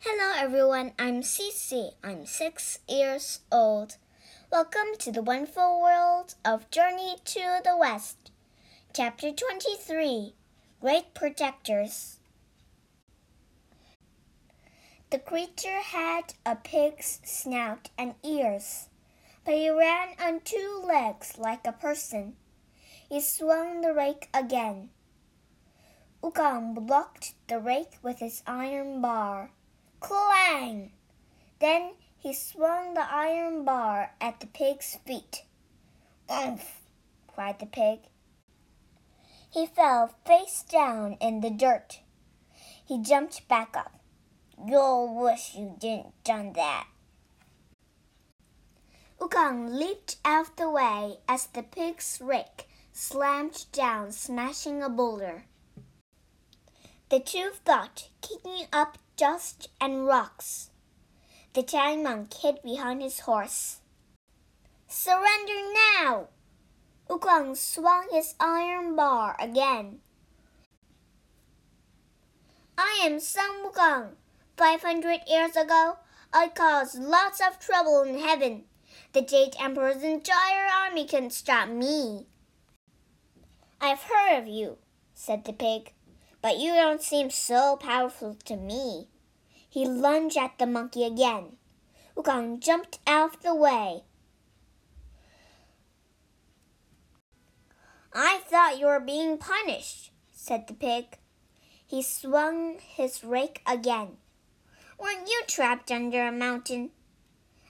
Hello everyone, I'm Cece. I'm six years old. Welcome to the wonderful world of Journey to the West. Chapter 23 Great Protectors. The creature had a pig's snout and ears, but he ran on two legs like a person. He swung the rake again. Wukong blocked the rake with his iron bar. Clang! Then he swung the iron bar at the pig's feet. Umph! cried the pig. He fell face down in the dirt. He jumped back up. You'll wish you didn't done that. Wukong leaped out of the way as the pig's rake slammed down, smashing a boulder. The two fought, kicking up dust and rocks. The giant monk hid behind his horse. Surrender now! Wukong swung his iron bar again. I am Sun Wukong. Five hundred years ago, I caused lots of trouble in heaven. The Jade Emperor's entire army can stop me. I've heard of you, said the pig but you don't seem so powerful to me. He lunged at the monkey again. Wukong jumped out of the way. I thought you were being punished, said the pig. He swung his rake again. Weren't you trapped under a mountain?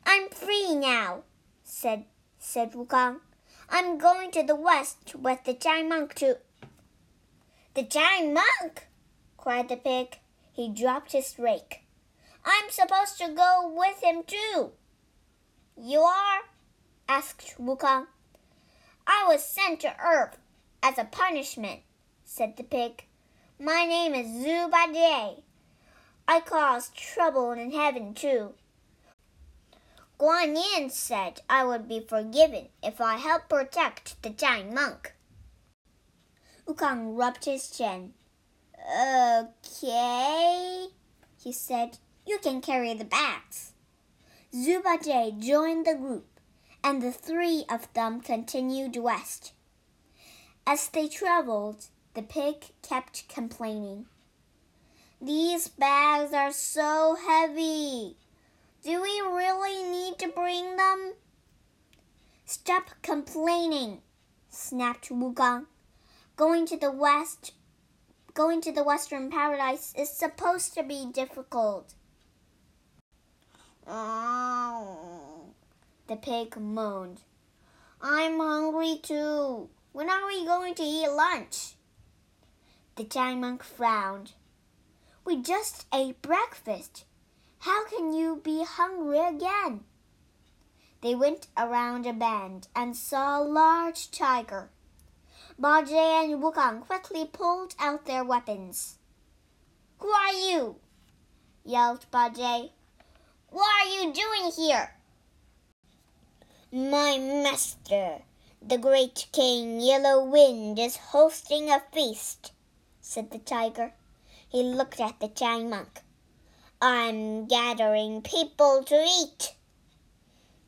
I'm free now, said said Wukong. I'm going to the west with the giant monk to the giant monk! cried the pig. He dropped his rake. I'm supposed to go with him too. You are? asked Wukong. I was sent to Earth as a punishment, said the pig. My name is Zhu Bajie. I caused trouble in heaven too. Guan Yin said I would be forgiven if I helped protect the giant monk. Wukong rubbed his chin. Okay, he said. You can carry the bags. Zhu Bajie joined the group, and the three of them continued west. As they traveled, the pig kept complaining. These bags are so heavy. Do we really need to bring them? Stop complaining, snapped Wukong going to the west going to the western paradise is supposed to be difficult. Oh, the pig moaned. I'm hungry too. When are we going to eat lunch? The giant monk frowned. We just ate breakfast. How can you be hungry again? They went around a bend and saw a large tiger. Bajie and Wukong quickly pulled out their weapons. Who are you? yelled Bajie. What are you doing here? My master, the great king Yellow Wind, is hosting a feast, said the tiger. He looked at the giant monk. I'm gathering people to eat.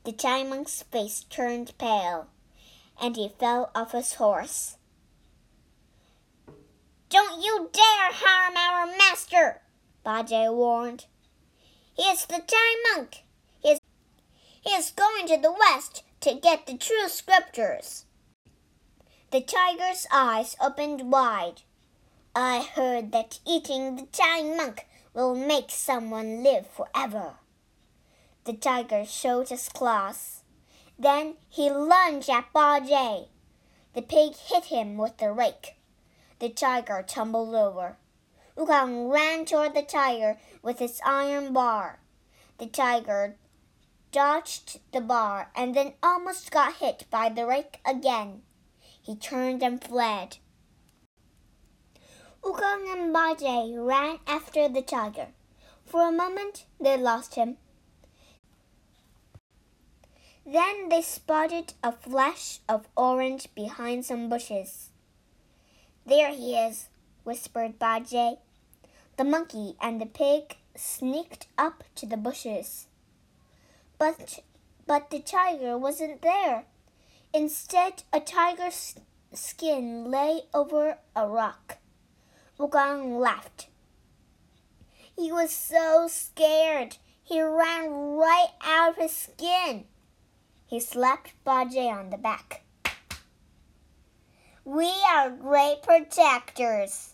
The giant monk's face turned pale, and he fell off his horse. Don't you dare harm our master, Bajie warned. He is the giant monk. He is, he is going to the west to get the true scriptures. The tiger's eyes opened wide. I heard that eating the giant monk will make someone live forever. The tiger showed his claws. Then he lunged at Bajie. The pig hit him with the rake. The tiger tumbled over. Wukong ran toward the tiger with his iron bar. The tiger dodged the bar and then almost got hit by the rake again. He turned and fled. Wukong and Bajie ran after the tiger. For a moment, they lost him. Then they spotted a flash of orange behind some bushes. There he is, whispered Bajie. The monkey and the pig sneaked up to the bushes. But but the tiger wasn't there. Instead, a tiger's skin lay over a rock. Wukong laughed. He was so scared. He ran right out of his skin. He slapped Bajie on the back. We are great protectors.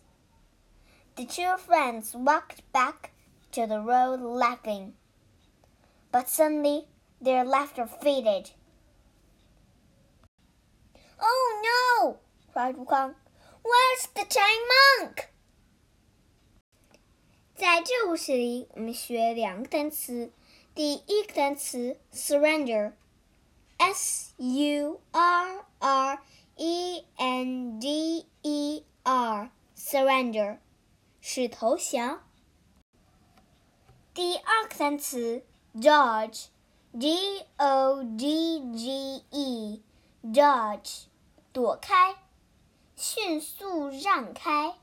The two friends walked back to the road laughing. But suddenly their laughter faded. Oh no! cried Wukong. Where's the giant monk? 在这故事里，我们学两个单词。第一个单词 surrender，s u r r e n d e r，surrender 是投降。第二个单词 dodge，d o d g e，dodge 躲开，迅速让开。